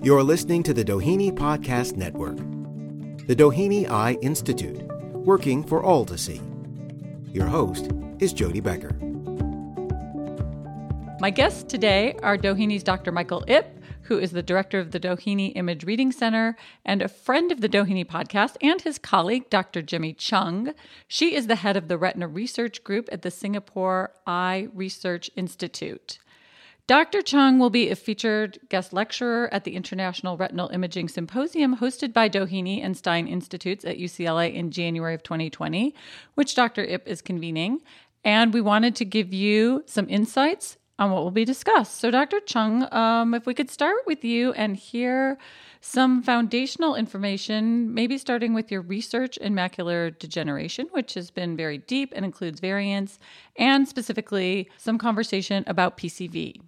You're listening to the Doheny Podcast Network. The Doheny Eye Institute, working for all to see. Your host is Jody Becker. My guests today are Doheny's Dr. Michael Ip, who is the director of the Doheny Image Reading Center and a friend of the Doheny podcast, and his colleague, Dr. Gemmy Cheung. She is the head of the Retina Research Group at the Singapore Eye Research Institute. Dr. Cheung will be a featured guest lecturer at the International Retinal Imaging Symposium hosted by Doheny and Stein Institutes at UCLA in January of 2020, which Dr. Ip is convening. And we wanted to give you some insights on what will be discussed. So, Dr. Cheung, um, if we could start with you and hear some foundational information, maybe starting with your research in macular degeneration, which has been very deep and includes variants, and specifically some conversation about PCV.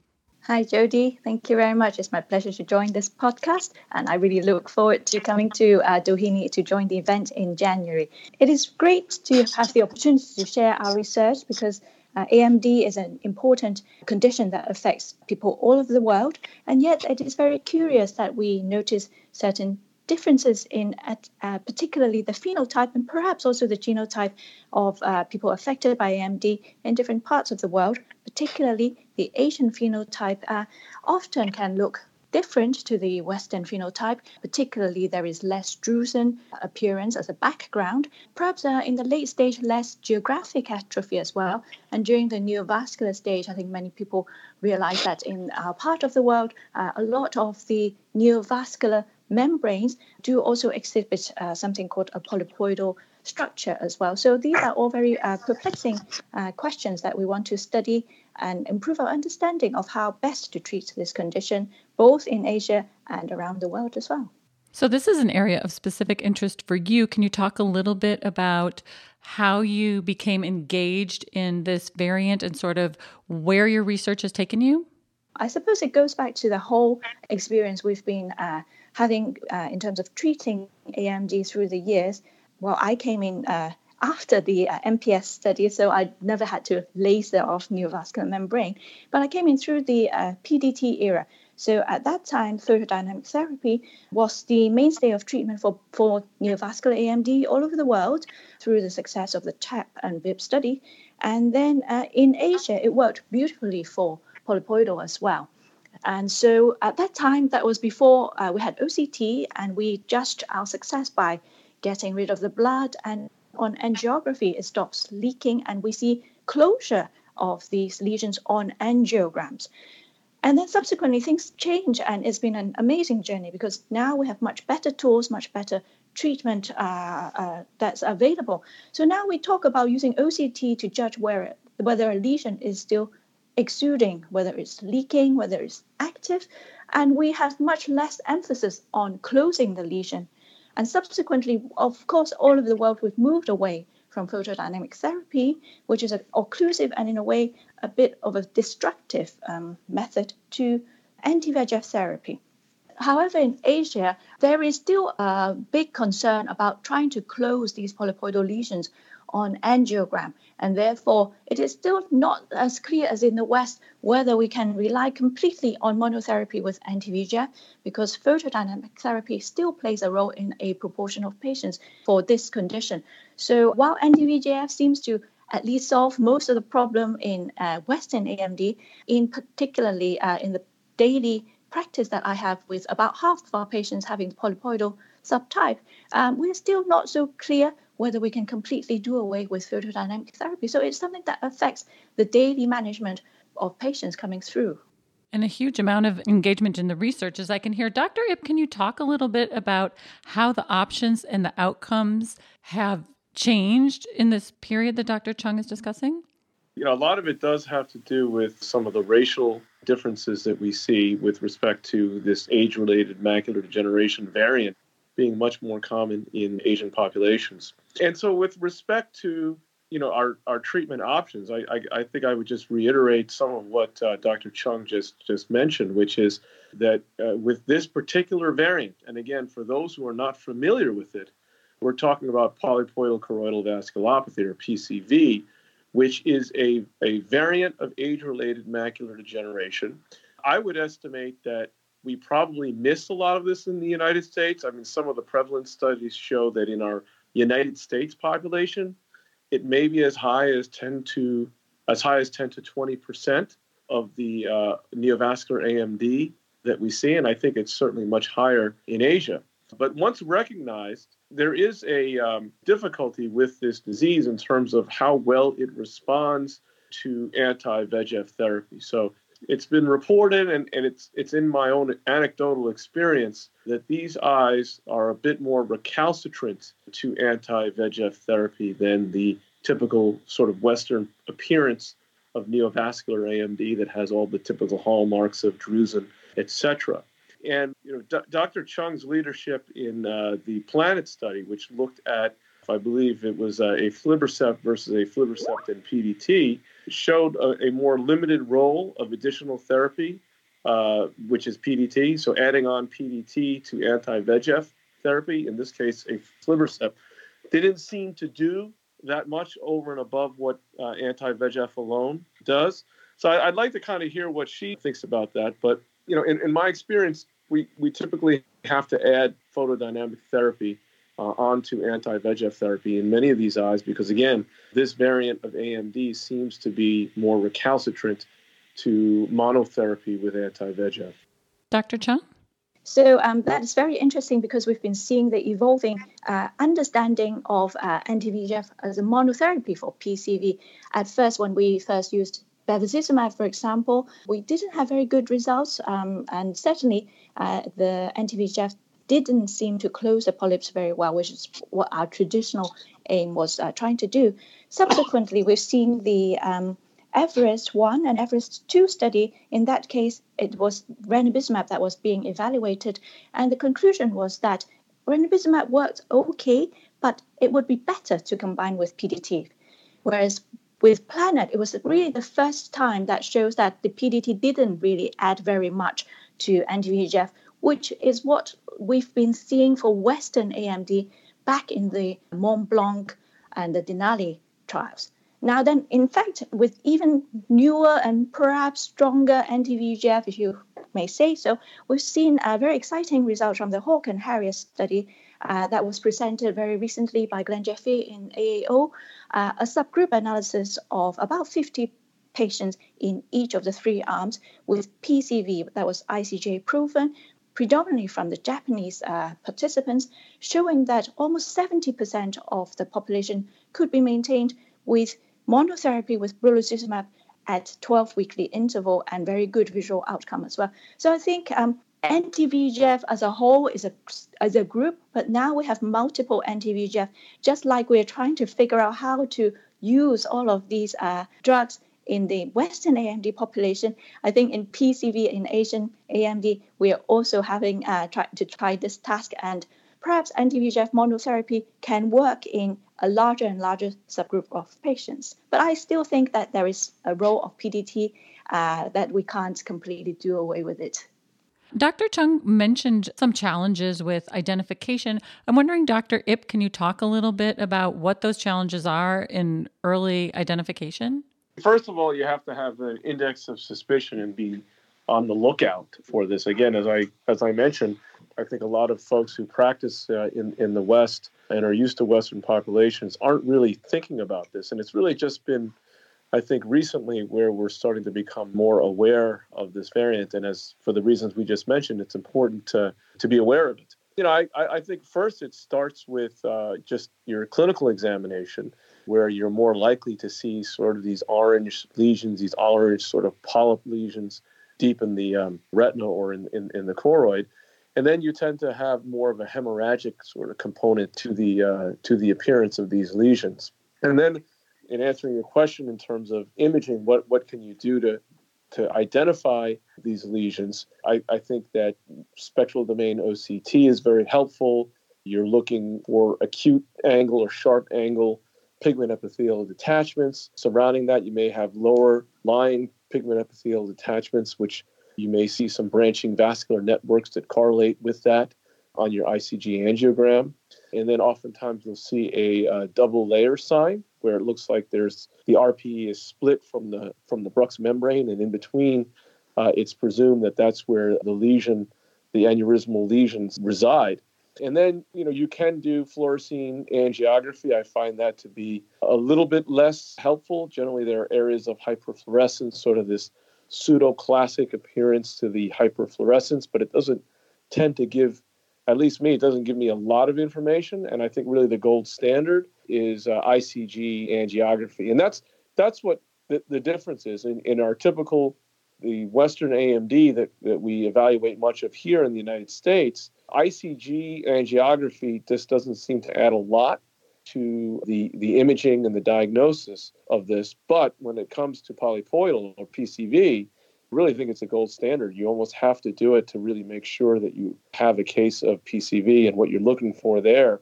Hi, Jody. Thank you very much. It's my pleasure to join this podcast, and I really look forward to coming to uh, Doheny to join the event in January. It is great to have the opportunity to share our research because uh, AMD is an important condition that affects people all over the world, and yet it is very curious that we notice certain differences in uh, particularly the phenotype and perhaps also the genotype of uh, people affected by AMD in different parts of the world, particularly the Asian phenotype, uh, often can look different to the Western phenotype. Particularly, there is less drusen appearance as a background. Perhaps uh, in the late stage, less geographic atrophy as well. And during the neovascular stage, I think many people realize that in our part of the world, uh, a lot of the neovascular membranes do also exhibit uh, something called a polypoidal structure as well. So these are all very uh, perplexing uh, questions that we want to study and improve our understanding of how best to treat this condition, both in Asia and around the world as well. So, this is an area of specific interest for you. Can you talk a little bit about how you became engaged in this variant and sort of where your research has taken you? I suppose it goes back to the whole experience we've been uh, having uh, in terms of treating AMD through the years, well, I came in uh, after the uh, MPS study, so I never had to laser off neovascular membrane, but I came in through the uh, PDT era. So at that time, photodynamic therapy was the mainstay of treatment for, for neovascular AMD all over the world through the success of the TAP and VIP study. And then uh, in Asia, it worked beautifully for polypoidal as well. And so at that time, that was before uh, we had OCT, and we judged our success by getting rid of the blood. And on angiography, it stops leaking, and we see closure of these lesions on angiograms. And then subsequently, things change, and it's been an amazing journey because now we have much better tools, much better treatment uh, uh, that's available. So now we talk about using OCT to judge where whether a lesion is still exuding, whether it's leaking, whether it's active, and we have much less emphasis on closing the lesion. And subsequently, of course, all over the world, we've moved away from photodynamic therapy, which is an occlusive and, in a way, a bit of a destructive um, method, to anti VEGF therapy. However, in Asia, there is still a big concern about trying to close these polypoidal lesions on angiogram. And therefore, it is still not as clear as in the West whether we can rely completely on monotherapy with anti-VEGF because photodynamic therapy still plays a role in a proportion of patients for this condition. So while anti-VEGF seems to at least solve most of the problem in uh, Western AMD, in particularly uh, in the daily practice that I have with about half of our patients having polypoidal subtype, um, we're still not so clear whether we can completely do away with photodynamic therapy. So it's something that affects the daily management of patients coming through. And a huge amount of engagement in the research, as I can hear. Dr. Ip, can you talk a little bit about how the options and the outcomes have changed in this period that Dr. Cheung is discussing? You know, a lot of it does have to do with some of the racial differences that we see with respect to this age related macular degeneration variant being much more common in Asian populations. And so, with respect to you know our, our treatment options, I, I, I think I would just reiterate some of what uh, Dr. Cheung just just mentioned, which is that uh, with this particular variant, and again for those who are not familiar with it, we're talking about polypoidal choroidal vasculopathy or PCV, which is a, a variant of age-related macular degeneration. I would estimate that we probably miss a lot of this in the United States. I mean, some of the prevalence studies show that in our United States population, it may be as high as 10 to as high as 10 to 20 percent of the uh, neovascular AMD that we see, and I think it's certainly much higher in Asia. But once recognized, there is a um, difficulty with this disease in terms of how well it responds to anti-VEGF therapy. So it's been reported, and, and it's it's in my own anecdotal experience that these eyes are a bit more recalcitrant to anti-VEGF therapy than the typical sort of Western appearance of neovascular AMD that has all the typical hallmarks of drusen, etc. And you know, D- Dr. Cheung's leadership in uh, the Planet study, which looked at, I believe it was uh, aflibercept versus a aflibercept and PDT, showed a, a, more limited role of additional therapy, uh, which is PDT. So adding on PDT to anti-VEGF therapy, in this case, aflibercept, they didn't seem to do that much over and above what uh, anti-VEGF alone does. So I, would like to kind of hear what she thinks about that. But you know, in, in my experience, we we typically have to add photodynamic therapy uh, onto anti-VEGF therapy in many of these eyes because again, this variant of AMD seems to be more recalcitrant to monotherapy with anti-VEGF. Dr. Cheung. So um, that is very interesting because we've been seeing the evolving uh, understanding of uh, anti-VEGF as a monotherapy for PCV. At first, when we first used bevacizumab, for example, we didn't have very good results, um, and certainly uh, the anti-VEGF didn't seem to close the polyps very well, which is what our traditional aim was uh, trying to do. Subsequently, we've seen the um, Everest 1 and Everest 2 study, in that case, it was ranibizumab that was being evaluated. And the conclusion was that ranibizumab worked okay, but it would be better to combine with PDT. Whereas with Planet, it was really the first time that shows that the PDT didn't really add very much to anti-VEGF, which is what we've been seeing for Western AMD back in the Mont Blanc and the Denali trials. Now, then, in fact, with even newer and perhaps stronger anti-VEGF, if you may say so, we've seen a very exciting result from the Hawk and Harrier study uh, that was presented very recently by Glenn Jaffe in AAO, uh, a subgroup analysis of about 50 patients in each of the three arms with PCV that was ICG proven, predominantly from the Japanese uh, participants, showing that almost 70% of the population could be maintained with monotherapy with brolucizumab at 12 weekly interval and very good visual outcome as well. So I think um, anti-VEGF as a whole is a as a group, but now we have multiple anti-VEGF, just like we're trying to figure out how to use all of these uh, drugs in the Western AMD population. I think in PCV in Asian AMD, we are also having uh, to try this task, and perhaps anti-VEGF monotherapy can work in a larger and larger subgroup of patients. But I still think that there is a role of PDT uh, that we can't completely do away with it. Dr. Cheung mentioned some challenges with identification. I'm wondering, Dr. Ip, can you talk a little bit about what those challenges are in early identification? First of all, you have to have an index of suspicion and be on the lookout for this. Again, as I as I mentioned, I think a lot of folks who practice uh, in in the West and are used to Western populations aren't really thinking about this, and it's really just been, I think, recently where we're starting to become more aware of this variant. And as for the reasons we just mentioned, it's important to to be aware of it. You know, I I think first it starts with uh, just your clinical examination where you're more likely to see sort of these orange lesions, these orange sort of polyp lesions deep in the um, retina or in, in, in, the choroid. And then you tend to have more of a hemorrhagic sort of component to the uh, to the appearance of these lesions. And then, in answering your question in terms of imaging, what what can you do to to identify these lesions? I, I think that spectral domain OCT is very helpful. You're looking for acute angle or sharp angle pigment epithelial detachments. Surrounding that, you may have lower lying pigment epithelial detachments, which you may see some branching vascular networks that correlate with that on your ICG angiogram. And then oftentimes you'll see a uh, double layer sign where it looks like there's the RPE is split from the from the Bruch's membrane, and in between, uh, it's presumed that that's where the lesion the aneurysmal lesions reside. And then, you know, you can do fluorescein angiography. I find that to be a little bit less helpful. Generally, there are areas of hyperfluorescence, sort of this pseudo classic appearance to the hyperfluorescence, but it doesn't tend to give, at least me, it doesn't give me a lot of information. And I think really the gold standard is uh, ICG angiography. And that's that's what the, the difference is in, in our typical the Western AMD that, that we evaluate much of here in the United States, ICG angiography just doesn't seem to add a lot to the, the imaging and the diagnosis of this. But when it comes to polypoidal or PCV, I really think it's a gold standard. You almost have to do it to really make sure that you have a case of PCV. And what you're looking for there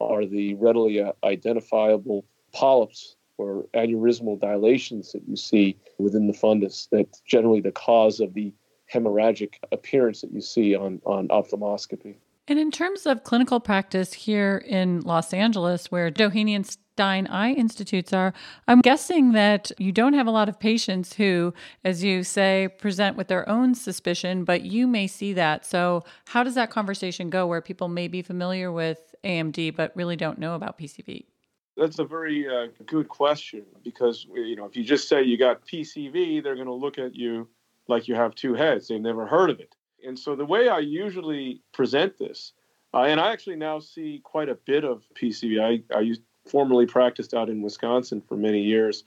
are the readily uh, identifiable polyps or aneurysmal dilations that you see within the fundus. That's generally the cause of the hemorrhagic appearance that you see on, on ophthalmoscopy. And in terms of clinical practice here in Los Angeles, where Doheny and Stein Eye Institutes are, I'm guessing that you don't have a lot of patients who, as you say, present with their own suspicion, but you may see that. So, how does that conversation go where people may be familiar with AMD but really don't know about PCV? That's a very uh, good question because you know if you just say you got PCV, they're going to look at you like you have two heads. They've never heard of it. And so the way I usually present this, uh, and I actually now see quite a bit of PCV. I, I used, formerly practiced out in Wisconsin for many years,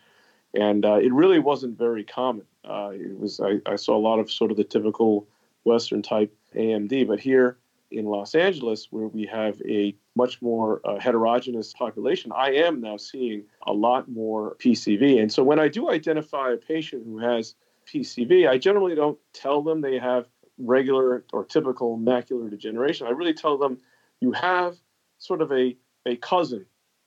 and uh, it really wasn't very common. Uh, it was I, I, saw a lot of sort of the typical Western type AMD, but here in Los Angeles, where we have a much more uh, heterogeneous population, I am now seeing a lot more PCV. And so when I do identify a patient who has PCV, I generally don't tell them they have regular or typical macular degeneration. I really tell them you have sort of a, a cousin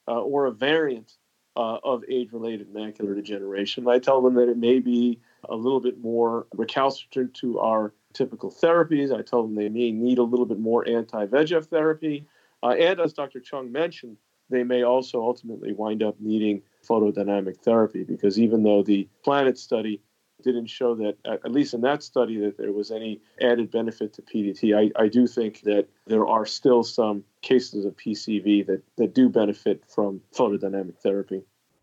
uh, or a variant uh, of age related macular degeneration. I tell them that it may be a little bit more recalcitrant to our typical therapies. I tell them they may need a little bit more anti VEGF therapy. Uh, and as Dr. Cheung mentioned, they may also ultimately wind up needing photodynamic therapy because even though the PLANET study didn't show that, at least in that study, that there was any added benefit to PDT. I, I do think that there are still some cases of PCV that, that do benefit from photodynamic therapy.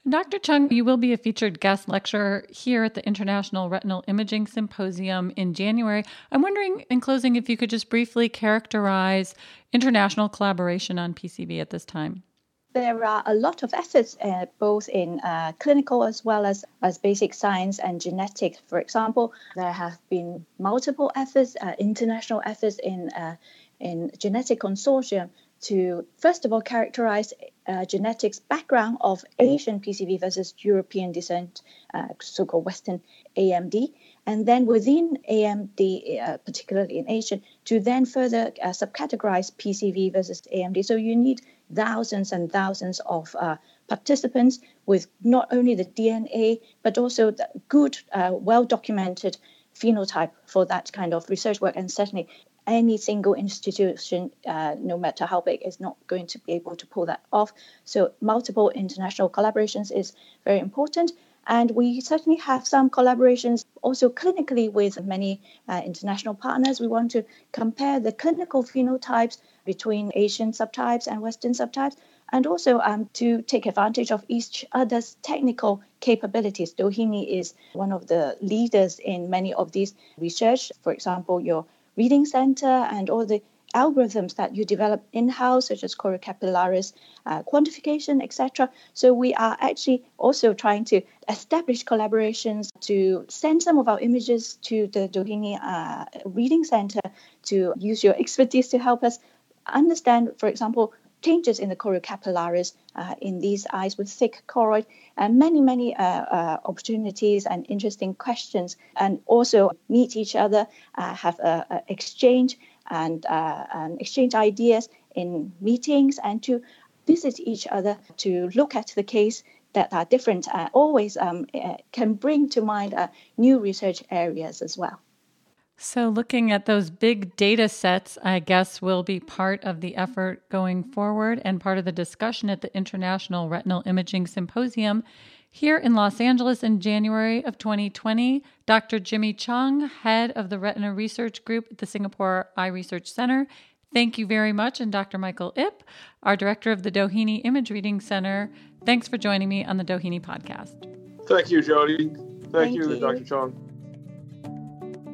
Dr. Cheung, you will be a featured guest lecturer here at the International Retinal Imaging Symposium in January. I'm wondering, in closing, if you could just briefly characterize international collaboration on PCV at this time there are a lot of efforts uh, both in uh, clinical as well as, as basic science and genetics. For example, there have been multiple efforts, uh, international efforts in, uh, in genetic consortium to, first of all, characterize uh, genetics background of Asian PCV versus European descent, uh, so-called Western AMD, and then within AMD, particularly in Asian, to then further subcategorize PCV versus AMD. So you need thousands and thousands of uh, participants with not only the DNA, but also the good, uh, well documented phenotype for that kind of research work. And certainly, any single institution, uh, no matter how big, is not going to be able to pull that off. So, multiple international collaborations is very important. And we certainly have some collaborations also clinically with many uh, international partners. We want to compare the clinical phenotypes between Asian subtypes and Western subtypes, and also um, to take advantage of each other's technical capabilities. Doheny is one of the leaders in many of these research. For example, your reading center and all the algorithms that you develop in-house, such as choriocapillaris, uh, quantification, etc. So we are actually also trying to establish collaborations to send some of our images to the Doheny uh, Reading Center to use your expertise to help us understand, for example, changes in the choriocapillaris uh, in these eyes with thick choroid, and many, many uh, uh, opportunities and interesting questions, and also meet each other, uh, have a, exchange and, uh, and exchange ideas in meetings, and to visit each other to look at the case that are different. Uh, always um, can bring to mind new research areas as well. So, looking at those big data sets, I guess, will be part of the effort going forward and part of the discussion at the International Retinal Imaging Symposium Here in Los Angeles in January of 2020, Dr. Gemmy Cheung, head of the Retina Research Group at the Singapore Eye Research Center, thank you very much. And Dr. Michael Ip, our director of the Doheny Image Reading Center, thanks for joining me on the Doheny podcast. Thank you, Jody. Thank, Thank you, you. Dr. Cheung.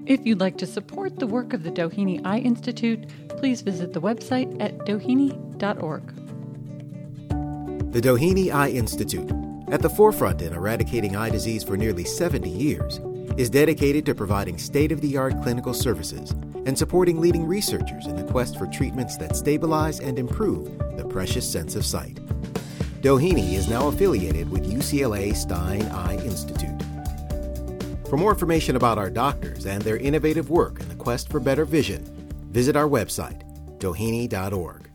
If you'd like to support the work of the Doheny Eye Institute, please visit the website at doheny.org. The Doheny Eye Institute, at the forefront in eradicating eye disease for nearly 70 years, is dedicated to providing state of the art clinical services and supporting leading researchers in the quest for treatments that stabilize and improve the precious sense of sight. Doheny is now affiliated with UCLA Stein Eye Institute. For more information about our doctors and their innovative work in the quest for better vision, visit our website, doheny.org.